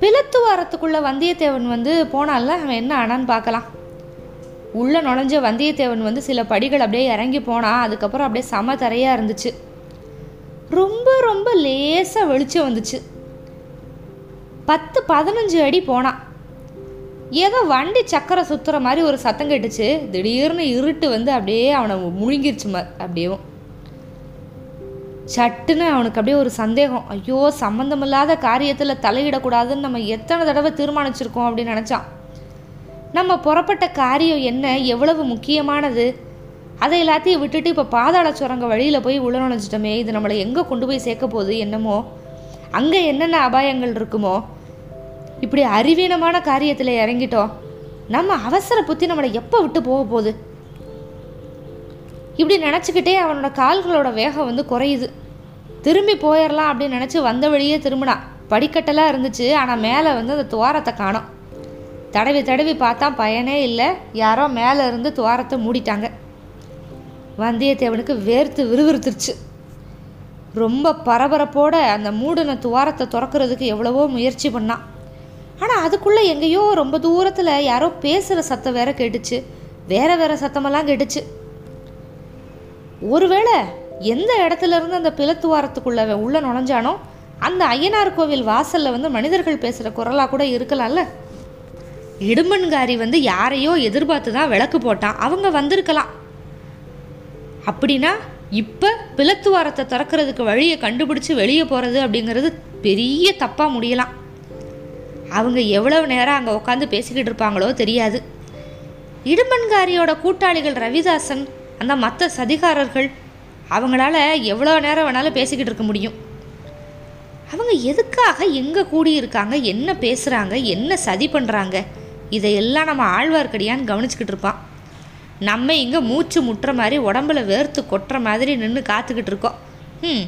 பிளத்து வாரத்துக்குள்ள வந்தியத்தேவன் வந்து போனால அவன் என்ன ஆனான்னு பார்க்கலாம். உள்ள நுழைஞ்ச வந்தியத்தேவன் வந்து சில படிகள் அப்படியே இறங்கி போனான் அதுக்கப்புறம் அப்படியே சம தரையாக இருந்துச்சு. ரொம்ப ரொம்ப லேசாக வெளிச்சம் வந்துச்சு. பத்து பதினஞ்சு அடி போனான் ஏதோ வண்டி சக்கரை சுற்றுற மாதிரி ஒரு சத்தம் கேட்டுச்சு. திடீர்னு இருட்டு வந்து அப்படியே அவனை முழுங்கிருச்சு ம அப்படியேவும். சட்டுன்னு அவனுக்கு அப்படியே ஒரு சந்தேகம். ஐயோ சம்மந்தமில்லாத காரியத்தில் தலையிடக்கூடாதுன்னு நம்ம எத்தனை தடவை தீர்மானிச்சிருக்கோம் அப்படின்னு நினச்சான். நம்ம புறப்பட்ட காரியம் என்ன? எவ்வளவு முக்கியமானது? அதை எல்லாத்தையும் விட்டுட்டு இப்போ பாதாள சுரங்க வழியில் போய் உள்ள நுழைஞ்சிட்டோமே இது நம்மளை எங்கே கொண்டு போய் சேர்க்க போகுது என்னமோ? அங்கே என்னென்ன அபாயங்கள் இருக்குமோ? இப்படி அறிவீனமான காரியத்தில் இறங்கிட்டோம். நம்ம அவசர புத்தி நம்மளை எப்போ விட்டு போக போகுது? இப்படி நினச்சிக்கிட்டே அவனோட கால்களோட வேகம் வந்து குறையுது. திரும்பி போயிடலாம் அப்படின்னு நினச்சி வந்த வழியே திரும்பினான் படிக்கட்டெல்லாம் இருந்துச்சு. ஆனால் மேலே வந்து அந்த துவாரத்தை காணும். தடவி தடவி பார்த்தா பயனே இல்லை. யாரோ மேலே இருந்து துவாரத்தை மூடிட்டாங்க. வந்தியத்தேவனுக்கு வேர்த்து விறுவிறுத்துருச்சு. ரொம்ப பரபரப்போட அந்த மூடின துவாரத்தை திறக்கிறதுக்கு எவ்வளவோ முயற்சி பண்ணான் ஆனால் அதுக்குள்ளே எங்கேயோ ரொம்ப தூரத்தில் யாரோ பேசுகிற சத்தம் வேற கேட்டுச்சு. வேற வேற சத்தமெல்லாம் கேட்டுச்சு. ஒருவேளை எந்த இடத்துல இருந்து அந்த பிளத்துவாரத்துக்குள்ள உள்ளே உள்ள நுழைஞ்சானோ அந்த ஐயனார் கோவில் வாசல்ல வந்து மனிதர்கள் பேசுகிற குரலாக கூட இருக்கலாம்ல. இடும்பன்காரி வந்து யாரையோ எதிர்பார்த்து தான் விளக்கு போட்டான். அவங்க வந்திருக்கலாம். அப்படின்னா இப்போ பிளத்துவாரத்தை திறக்கிறதுக்கு வழியை கண்டுபிடிச்சு வெளியே போகிறது அப்படிங்கிறது பெரிய தப்பாக முடியலாம். அவங்க எவ்வளவு நேரம் அங்கே உட்காந்து பேசிக்கிட்டு இருப்பாங்களோ தெரியாது. இடும்பன்காரியோட கூட்டாளிகள் ரவிதாசன் அந்த மற்ற சதிகாரர்கள் அவங்களால எவ்வளோ நேரம் வேணாலும் பேசிக்கிட்டு இருக்க முடியும். அவங்க எதுக்காக எங்கே கூடியிருக்காங்க என்ன பேசுகிறாங்க என்ன சதி பண்ணுறாங்க இதையெல்லாம் நம்ம ஆழ்வார்க்கடியான்னு கவனிச்சுக்கிட்டு இருப்பான். நம்ம இங்கே மூச்சு முட்டுற மாதிரி உடம்புல வேர்த்து கொட்டுற மாதிரி நின்று காத்துக்கிட்டு இருக்கோம். ம்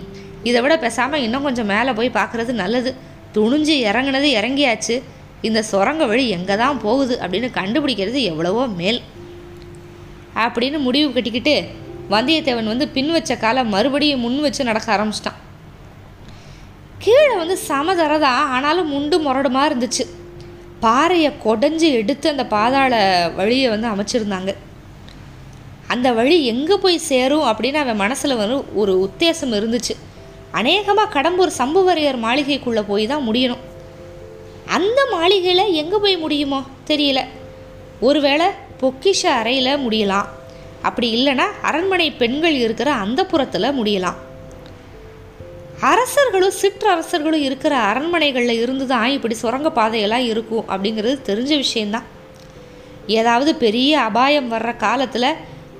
இதை விட பேசாமல் இன்னும் கொஞ்சம் மேலே போய் பார்க்குறது நல்லது. துணிஞ்சு இறங்குனது இறங்கியாச்சு. இந்த சுரங்க வழி எங்கே தான் போகுது அப்படின்னு கண்டுபிடிக்கிறது எவ்வளவோ மேல். அப்படின்னு முடிவு கட்டிக்கிட்டு வந்தியத்தேவன் வந்து பின் வச்ச காலை மறுபடியும் முன் வச்சு நடக்க ஆரம்பிச்சிட்டான். கீழே வந்து சமதரதா ஆனாலும் முண்டு முரடுமா இருந்துச்சு. பாறையை கொடைஞ்சு எடுத்து அந்த பாதாள வழியை வந்து அமைச்சிருந்தாங்க. அந்த வழி எங்கே போய் சேரும் அப்படின்னு அவன் மனசில் வந்து ஒரு உத்தேசம் இருந்துச்சு. அநேகமாக கடம்பூர் சம்புவரையர் மாளிகைக்குள்ளே போய் தான் முடியணும். அந்த மாளிகையில் எங்கே போய் முடியுமோ தெரியல. ஒருவேளை பொக்கிஷ அறையில் முடியலாம். அப்படி இல்லைன்னா அரண்மனை பெண்கள் இருக்கிற அந்த புறத்தில் முடியலாம். அரசர்களும் சிற்றரசர்களும் இருக்கிற அரண்மனைகளில் இருந்து தான் இப்படி சுரங்க பாதையெல்லாம் இருக்கும் அப்படிங்கிறது தெரிஞ்ச விஷயந்தான் ஏதாவது பெரிய அபாயம் வர்ற காலத்தில்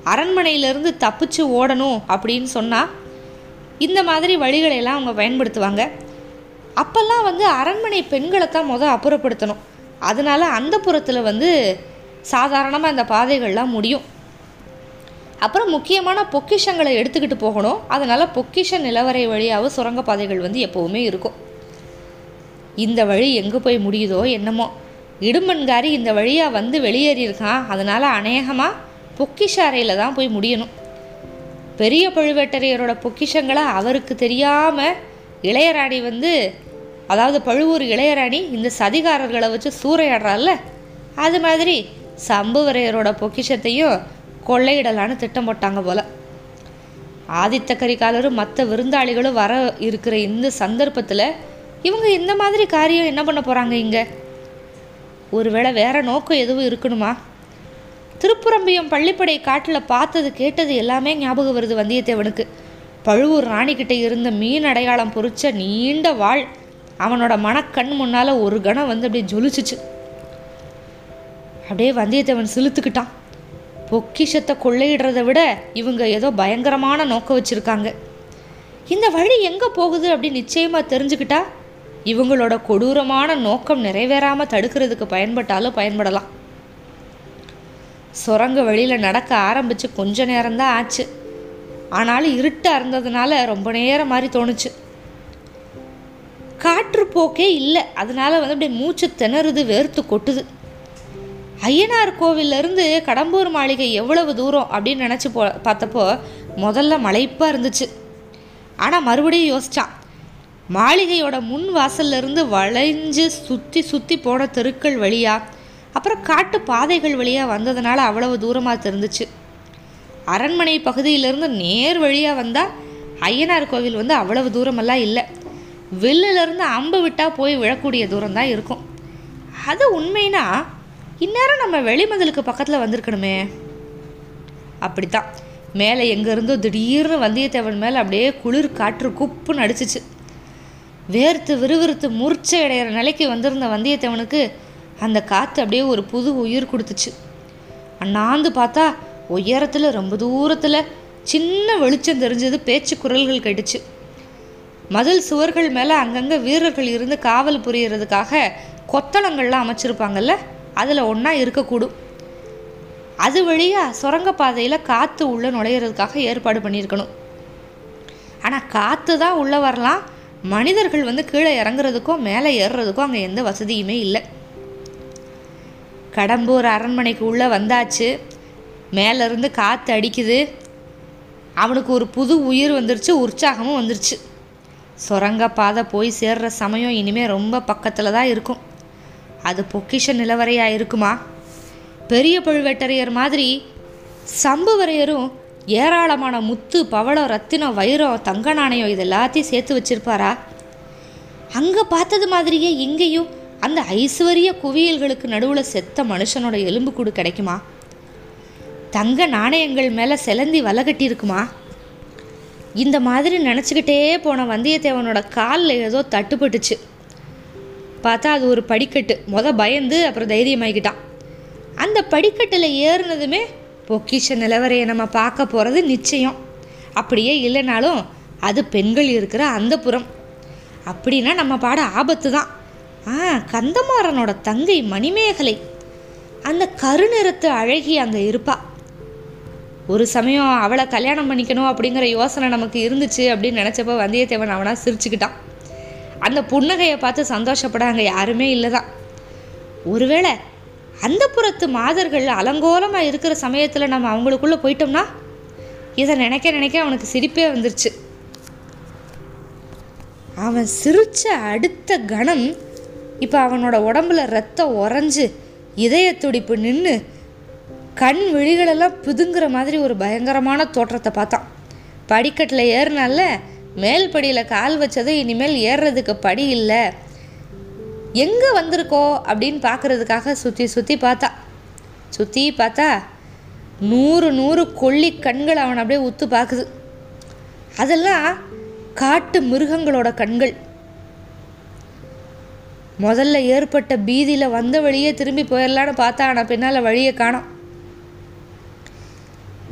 அரண்மனையிலேருந்து தப்பிச்சு ஓடணும் அப்படின்னு சொன்னால் இந்த மாதிரி வழிகளையெல்லாம் அவங்க பயன்படுத்துவாங்க. அப்போல்லாம் வந்து அரண்மனை பெண்களை தான் முதல் அப்புறப்படுத்தணும். அதனால அந்த புறத்தில் வந்து சாதாரணமாக இந்த பாதைகள்லாம் முடியும். அப்புறம் முக்கியமான பொக்கிஷங்களை எடுத்துக்கிட்டு போகணும். அதனால் பொக்கிஷ நிலவரை வழியாக சுரங்கப்பாதைகள் வந்து எப்போவுமே இருக்கும். இந்த வழி எங்கே போய் முடியுதோ என்னமோ. இடும்பன்காரி இந்த வழியாக வந்து வெளியேறியிருக்கான். அதனால் அநேகமாக பொக்கிஷ அறையில் தான் போய் முடியணும். பெரிய பழுவேட்டரையரோட பொக்கிஷங்களை அவருக்கு தெரியாமல் இளையராணி வந்து அதாவது பழுவூர் இளையராணி இந்த சதிகாரர்களை வச்சு சூறையாடுறாள்ல. அது மாதிரி சம்புவரையரோட பொக்கிஷத்தையும் கொள்ளையிடலான்னு திட்டம் போட்டாங்க போல. ஆதித்த கரிகாலரும் மற்ற விருந்தாளிகளும் வர இருக்கிற இந்த சந்தர்ப்பத்தில் இவங்க இந்த மாதிரி காரியம் என்ன பண்ண போகிறாங்க இங்கே? ஒருவேளை வேற நோக்கம் எதுவும் இருக்கணுமா? திருப்புரம்பியம் பள்ளிப்படை காட்டில் பார்த்தது கேட்டது எல்லாமே ஞாபகம் வருது வந்தியத்தேவனுக்கு. பழுவூர் ராணிக்கிட்ட இருந்த மீன் அடையாளம் பொறிச்ச நீண்ட வாழ் அவனோட மனக்கண் முன்னால் ஒரு கணம் வந்து அப்படியே ஜொலிச்சுச்சு. அப்படியே வந்தியத்தேவன் சிலுத்துக்கிட்டான். பொக்கிஷத்தை கொள்ளையிடுறதை விட இவங்க ஏதோ பயங்கரமான நோக்கம் வச்சுருக்காங்க. இந்த வழி எங்கே போகுது அப்படின்னு நிச்சயமாக தெரிஞ்சுக்கிட்டா இவங்களோட கொடூரமான நோக்கம் நிறைவேறாமல் தடுக்கிறதுக்கு பயன்பட்டாலும் பயன்படலாம். சுரங்க வழியில் நடக்க ஆரம்பித்து கொஞ்ச நேரம்தான் ஆச்சு. ஆனாலும் இருட்டாக இருந்ததுனால ரொம்ப நேரம் மாதிரி தோணுச்சு. காற்றுப்போக்கே இல்லை. அதனால வந்து அப்படியே மூச்சு திணறுது வேர்த்து கொட்டுது. ஐயனார் கோவிலிருந்து கடம்பூர் மாளிகை எவ்வளவு தூரம் அப்படின்னு நினச்சி போ பார்த்தப்போ முதல்ல மலைப்பாக இருந்துச்சு. ஆனால் மறுபடியும் யோசித்தான் மாளிகையோட முன் வாசல்லேருந்து வளைஞ்சு சுற்றி சுற்றி போன தெருக்கள் வழியாக அப்புறம் காட்டு பாதைகள் வழியாக வந்ததுனால அவ்வளவு தூரமாக தெரிஞ்சிச்சு. அரண்மனை பகுதியிலிருந்து நேர் வழியாக வந்தால் ஐயனார் கோவில் வந்து அவ்வளவு தூரமெல்லாம் இல்லை. வில்லிலிருந்து அம்பு விட்டால் போய் விழக்கூடிய தூரம் தான் இருக்கும். அது உண்மைனா இந்நேரம் நம்ம வெளிமதிலுக்கு பக்கத்தில் வந்திருக்கணுமே. அப்படித்தான். மேலே எங்கேருந்தோ திடீர்னு வந்தியத்தேவன் மேலே அப்படியே குளிர் காற்று குப்புன்னு அடிச்சிச்சு. வேர்த்து விறுவிறுத்து மூர்ச்சை அடைகிற நிலைக்கு வந்திருந்த வந்தியத்தேவனுக்கு அந்த காற்று அப்படியே ஒரு புது உயிர் கொடுத்துச்சு. அண்ணாந்து பார்த்தா உயரத்தில் ரொம்ப தூரத்தில் சின்ன வெளிச்சம் தெரிஞ்சது பேச்சு குரல்கள் கேட்டுச்சு. மதில் சுவர்கள் மேலே அங்கங்கே வீரர்கள் இருந்து காவல் புரியறதுக்காக கொத்தளங்கள்லாம் அமைச்சிருப்பாங்கல்ல? அதில் ஒன்றா இருக்கக்கூடும். அது வழியாக சுரங்கப்பாதையில் காற்று உள்ளே நுழையிறதுக்காக ஏற்பாடு பண்ணியிருக்கணும். ஆனால் காற்று தான் உள்ளே வரலாம். மனிதர்கள் வந்து கீழே இறங்குறதுக்கோ மேலே ஏறுறதுக்கோ அங்கே எந்த வசதியுமே இல்லை. கடம்பூர் அரண்மனைக்கு உள்ளே வந்தாச்சு. மேலேருந்து காற்று அடிக்குது. அவனுக்கு ஒரு புது உயிர் வந்துருச்சு உற்சாகமும் வந்துருச்சு. சுரங்க பாதை போய் சேர்ற சமயம் இனிமேல் ரொம்ப பக்கத்தில் தான் இருக்கும். அது பொக்கிஷ நிலவரையாக இருக்குமா? பெரிய பழுவேட்டரையர் மாதிரி சம்புவரையரும் ஏராளமான முத்து பவளம் ரத்தினம் வைரம் தங்க நாணயம் இது எல்லாத்தையும் சேர்த்து வச்சிருப்பாரா? அங்கே பார்த்தது மாதிரியே இங்கேயும் அந்த ஐஸ்வர்ய குவியல்களுக்கு நடுவில் செத்த மனுஷனோட எலும்புக்கூடு கிடைக்குமா? தங்க நாணயங்கள் மேலே செலந்தி வலை கட்டியிருக்குமா? இந்த மாதிரி நினச்சிக்கிட்டே போன வந்தியத்தேவனோட காலில் ஏதோ தட்டுப்பட்டுச்சு. பார்த்தா அது ஒரு படிக்கட்டு. முத பயந்து அப்புறம் தைரியமாகிக்கிட்டான் அந்த படிக்கட்டில் ஏறுனதுமே பொக்கிஷ நிலவரையை நம்ம பார்க்க போகிறது நிச்சயம். அப்படியே இல்லைனாலும் அது பெண்கள் இருக்கிற அந்த புறம். அப்படின்னா நம்ம பாட ஆபத்து தான் ஆ கந்தமாறனோட தங்கை மணிமேகலை. அந்த கருநிறத்து அழகி அங்கே இருப்பா. ஒரு சமயம் அவளை கல்யாணம் பண்ணிக்கணும் அப்படிங்கிற யோசனை நமக்கு இருந்துச்சு அப்படின்னு நினச்சப்போ வந்தியத்தேவன் அவனாக சிரிச்சுக்கிட்டான். அந்த புன்னகையை பார்த்து சந்தோஷப்படாங்க. யாருமே இல்லை தான் ஒருவேளை அந்த புறத்து மாதர்கள் அலங்கோலமாக இருக்கிற சமயத்தில் நம்ம அவங்களுக்குள்ளே போயிட்டோம்னா? இதை நினைக்க நினைக்க அவனுக்கு சிரிப்பே வந்துருச்சு. அவன் சிரித்த அடுத்த கணம் இப்போ அவனோட உடம்புல ரத்தம் உறைஞ்சு இதய துடிப்பு நின்று கண் விழிகளெல்லாம் புதுங்கிற மாதிரி ஒரு பயங்கரமான தோற்றத்தை பார்த்தான். படிக்கட்டில் ஏறினால மேல் படியில் கால் வச்சது இனிமேல் ஏறுறதுக்கு படி இல்லை. எங்கே வந்திருக்கோ அப்படின்னு பார்க்குறதுக்காக சுற்றி சுற்றி பார்த்தா. சுற்றி பார்த்தா நூறு நூறு கொள்ளி கண்கள் அவனை அப்படியே உத்து பார்க்குது அதெல்லாம் காட்டு மிருகங்களோட கண்கள். முதல்ல ஏற்பட்ட பீதியில் வந்த வழியே திரும்பி போயிடலான்னு பார்த்தா ஆனால் பின்னால் வழியை காணோம்.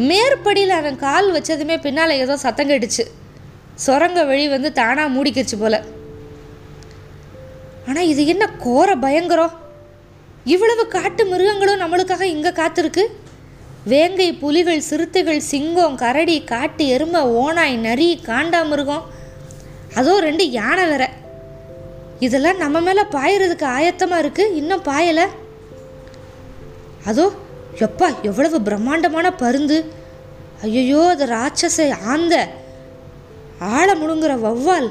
மேற்படியில் அவன் கால் வச்சதுமே பின்னால் ஏதோ சத்தம் கேட்டுச்சு. சுரங்க வழி வந்து தானாக மூடிக்கிச்சு போல. ஆனால் இது என்ன கோர பயங்கரம்? இவ்வளவு காட்டு மிருகங்களும் நம்மளுக்காக இங்கே காத்திருக்கு? வேங்கை புலிகள் சிறுத்தைகள் சிங்கம் கரடி காட்டு எருமை ஓனாய் நரி காண்டாமிருகம் அதோ ரெண்டு யானை வேற. இதெல்லாம் நம்ம மேலே பாயறதுக்கு ஆயத்தமாக இருக்குது இன்னும் பாயலை. அதோ எப்பா எவ்வளவு பிரம்மாண்டமான பருந்து. ஐயோ அது ராட்சச ஆந்த. ஆழ முழுங்குற வௌவால்.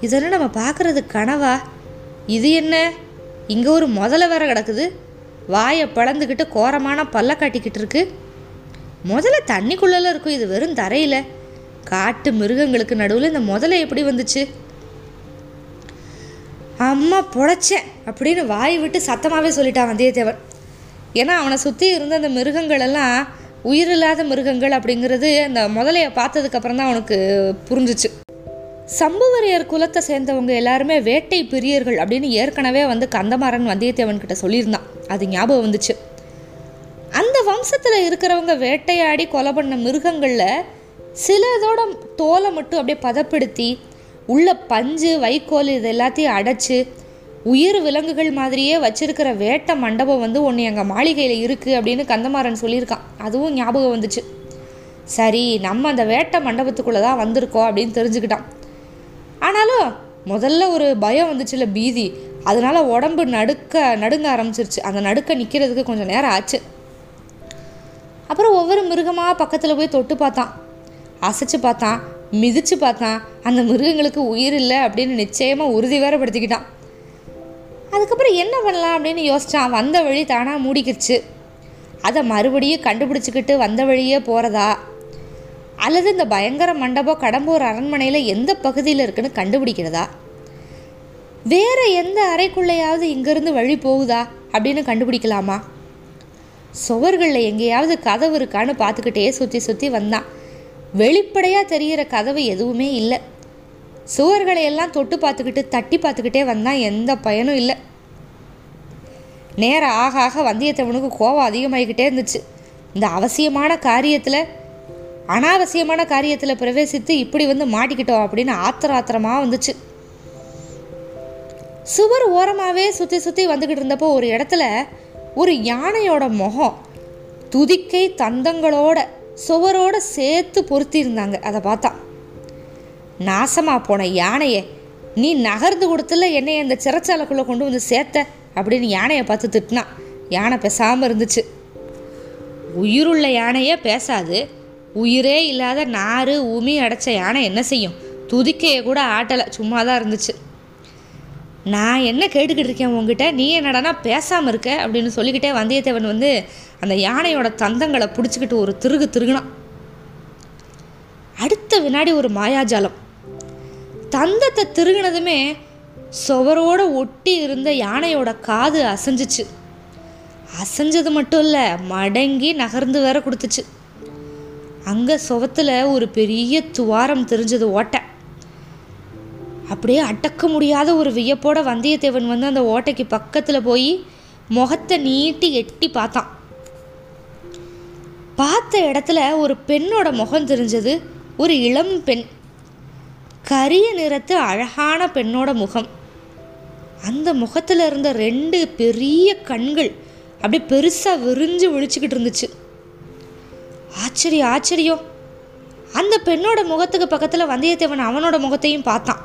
இதெல்லாம் நம்ம பார்க்குறது கனவா? இது என்ன? இங்கே ஒரு முதல்ல வேற கிடக்குது. வாயை பிளந்துக்கிட்டு கோரமான பல்ல காட்டிக்கிட்டு இருக்கு. முதல்ல தண்ணிக்குள்ளெல்லாம் இருக்கும் இது வெறும் தரையில். காட்டு மிருகங்களுக்கு நடுவில் இந்த முதல்ல எப்படி வந்துச்சு? அம்மா பொழைச்சேன் அப்படின்னு வாய் விட்டு சத்தமாகவே சொல்லிட்டான் வந்தியத்தேவன். ஏன்னா அவனை சுற்றி இருந்த அந்த மிருகங்கள் எல்லாம் உயிரில்லாத மிருகங்கள் அப்படிங்கிறது அந்த முதலையை பார்த்ததுக்கப்புறம் தான் அவனுக்கு புரிஞ்சிச்சு. சம்புவரையர் குலத்தை சேர்ந்தவங்க எல்லாருமே வேட்டை பிரியர்கள் அப்படின்னு ஏற்கனவே வந்து கந்தமாறன் வந்தியத்தேவன் கிட்ட சொல்லியிருந்தான். அது ஞாபகம் வந்துச்சு. அந்த வம்சத்தில் இருக்கிறவங்க வேட்டையாடி கொலை பண்ண மிருகங்களில் சிலதோட தோலை மட்டும் அப்படியே பதப்படுத்தி உள்ள பஞ்சு வைக்கோல் இது எல்லாத்தையும் அடைச்சி உயிர் விலங்குகள் மாதிரியே வச்சிருக்கிற வேட்டை மண்டபம் வந்து ஒன்று எங்கள் மாளிகையில் இருக்குது அப்படின்னு கந்தமாறன் சொல்லியிருக்கான். அதுவும் ஞாபகம் வந்துச்சு. சரி நம்ம அந்த வேட்டை மண்டபத்துக்குள்ளே தான் வந்திருக்கோம் அப்படின்னு தெரிஞ்சுக்கிட்டான். ஆனாலும் முதல்ல ஒரு பயம் வந்துச்சுல பீதி. அதனால உடம்பு நடுக்க நடுங்க ஆரம்பிச்சிருச்சு. அந்த நடுக்க நிற்கிறதுக்கு கொஞ்சம் நேரம் ஆச்சு. அப்புறம் ஒவ்வொரு மிருகமாக பக்கத்தில் போய் தொட்டு பார்த்தான். அசைச்சு பார்த்தான் மிதிச்சு பார்த்தான். அந்த மிருகங்களுக்கு உயிர் இல்லை அப்படின்னு நிச்சயமாக உறுதி வேறப்படுத்திக்கிட்டான் அதுக்கப்புறம் என்ன பண்ணலாம் அப்படின்னு யோசிச்சான். வந்த வழி தானாக மூடிக்கிடுச்சு அதை மறுபடியும் கண்டுபிடிச்சிக்கிட்டு வந்த வழியே போகிறதா அல்லது இந்த பயங்கர மண்டபம் கடம்பூர் அரண்மனையில் எந்த பகுதியில் இருக்குன்னு கண்டுபிடிக்கிறதா? வேறு எந்த அறைக்குள்ளேயாவது இங்கேருந்து வழி போகுதா அப்படின்னு கண்டுபிடிக்கலாமா? சுவர்களில் எங்கேயாவது கதவு இருக்கான்னு பார்த்துக்கிட்டே சுற்றி சுற்றி வந்தான். வெளிப்படையாக தெரிகிற கதவு எதுவுமே இல்லை. சுவர்களை எல்லாம் தொட்டு பார்த்துக்கிட்டு தட்டி பார்த்துக்கிட்டே வந்தான் எந்த பயனும் இல்லை. நேரம் ஆக ஆக வந்தியத்தேவனுக்கு கோபம் அதிகமாகிக்கிட்டே இருந்துச்சு. இந்த அவசியமான காரியத்தில் அனாவசியமான காரியத்தில் பிரவேசித்து இப்படி வந்து மாட்டிக்கிட்டோம் அப்படின்னு ஆத்திர ஆத்திரமாக வந்துச்சு. சுவர் ஓரமாகவே சுற்றி சுற்றி வந்துக்கிட்டு இருந்தப்போ ஒரு இடத்துல ஒரு யானையோட முகம் துதிக்கை தந்தங்களோட சுவரோடு சேர்த்து பொருத்தியிருந்தாங்க அதை பார்த்தா நாசமா போன யானையே நீ நகர்ந்து கொடுத்துல என்னை அந்த சிறைச்சாலைக்குள்ளே கொண்டு வந்து சேர்த்த அப்படின்னு யானையை பார்த்து திட்டினான் யானை பேசாமல் இருந்துச்சு. உயிருள்ள யானையே பேசாது. உயிரே இல்லாத நாறு உமி அடைச்ச யானை என்ன செய்யும்? துதிக்கையை கூட ஆட்டலை. சும்மா தான் இருந்துச்சு. நான் என்ன கேட்டுக்கிட்டு இருக்கேன் உங்ககிட்ட நீ என்னடானா பேசாமல் இருக்க? அப்படின்னு சொல்லிக்கிட்டே வந்தியத்தேவன் வந்து அந்த யானையோட தந்தங்களை பிடிச்சிக்கிட்டு ஒரு திருகு திருகுனான். அடுத்த வினாடி ஒரு மாயாஜாலம். தந்தத்தை திருகினதுமே சுவரோடு ஒட்டி இருந்த யானையோட காது அசைஞ்சிச்சு. அசைஞ்சது மட்டும் இல்லை மடங்கி நகர்ந்து வேற கொடுத்துச்சு. அங்கே சுவத்தில் ஒரு பெரிய துவாரம் தெரிஞ்சது ஓட்டை. அப்படியே அடக்க முடியாத ஒரு வியப்போட வந்தியத்தேவன் வந்து அந்த ஓட்டைக்கு பக்கத்தில் போய் முகத்தை நீட்டி எட்டி பார்த்தான். பார்த்த இடத்துல ஒரு பெண்ணோட முகம் தெரிஞ்சது ஒரு இளம் பெண். கரிய நிறத்து அழகான பெண்ணோட முகம். அந்த முகத்தில் இருந்த ரெண்டு பெரிய கண்கள் அப்படியே பெருசாக விரிஞ்சு விழிச்சுக்கிட்டு இருந்துச்சு. ஆச்சரியம் ஆச்சரியம் அந்த பெண்ணோட முகத்துக்கு பக்கத்தில் வந்தியத்தேவன் அவனோட முகத்தையும் பார்த்தான்.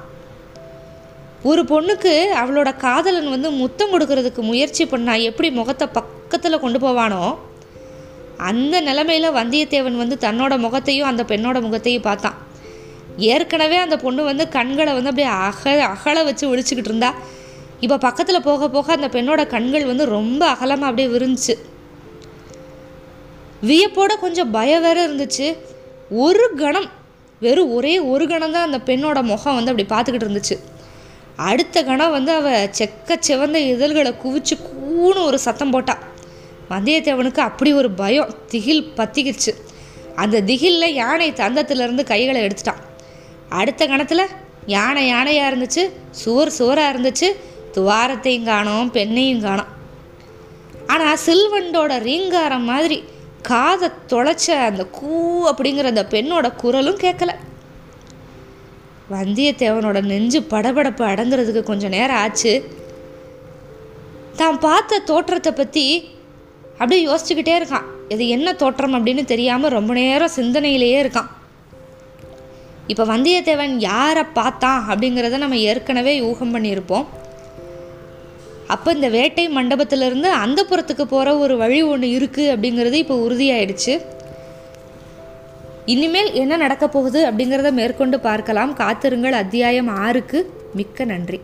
ஒரு பொண்ணுக்கு அவளோட காதலன் வந்து முத்தம் கொடுக்கறதுக்கு முயற்சி பண்ணா எப்படி முகத்தை பக்கத்தில் கொண்டு போவானோ அந்த நிலமையில வந்தியத்தேவன் வந்து தன்னோட முகத்தையும் அந்த பெண்ணோட முகத்தையும் பார்த்தான். ஏற்கனவே அந்த பொண்ணு வந்து கண்களை வந்து அப்படியே அக அகல வச்சு ஒழிச்சிக்கிட்டு இருந்தா. இப்போ பக்கத்தில் போக போக அந்த பெண்ணோட கண்கள் வந்து ரொம்ப அகலமாக அப்படியே விரிஞ்சிச்சு வியப்போட கொஞ்சம் பயம் வேற இருந்துச்சு. ஒரு கணம் வெறும் ஒரே ஒரு கணம் தான் அந்த பெண்ணோட முகம் வந்து அப்படி பார்த்துக்கிட்டு இருந்துச்சு. அடுத்த கணம் வந்து அவ செக்க சிவந்த இதழ்களை குவிச்சு கூணு ஒரு சத்தம் போட்டா. வந்தியத்தேவனுக்கு அப்படி ஒரு பயம் திகில் பத்திக்கிச்சு. அந்த திகிலில் யானை தந்தத்திலிருந்து கைகளை எடுத்துட்டான். அடுத்த கணத்தில் யானை யானையாக இருந்துச்சு சுவர் சுவராக இருந்துச்சு துவாரத்தையும் காணோம் பெண்ணையும் காணோம். ஆனால் சில்வண்டோட ரீங்காரம் மாதிரி காதை தொலைச்ச அந்த கூ அப்படிங்கிற அந்த பெண்ணோட குரலும் கேட்கல. வந்தியத்தேவனோட நெஞ்சு படபடப்பு அடங்குறதுக்கு கொஞ்சம் நேரம் ஆச்சு. தான் பார்த்த தோற்றத்தை பற்றி அப்படியே யோசிச்சுக்கிட்டே இருக்கான். இது என்ன தோற்றம் அப்படின்னு தெரியாமல் ரொம்ப நேரம் சிந்தனையிலேயே இருக்கான். இப்போ வந்தியத்தேவன் யாரை பார்த்தான் அப்படிங்கிறத நம்ம ஏற்கனவே யூகம் பண்ணியிருப்போம். அப்போ இந்த வேட்டை மண்டபத்திலிருந்து அந்த புறத்துக்கு போகிற ஒரு வழி ஒன்று இருக்குது அப்படிங்கிறது இப்போ உறுதியாயிடுச்சு. இனிமேல் என்ன நடக்கப் போகுது அப்படிங்கிறத மேற்கொண்டு பார்க்கலாம். காத்திருங்கள். அத்தியாயம் ஆறுக்கு மிக்க நன்றி.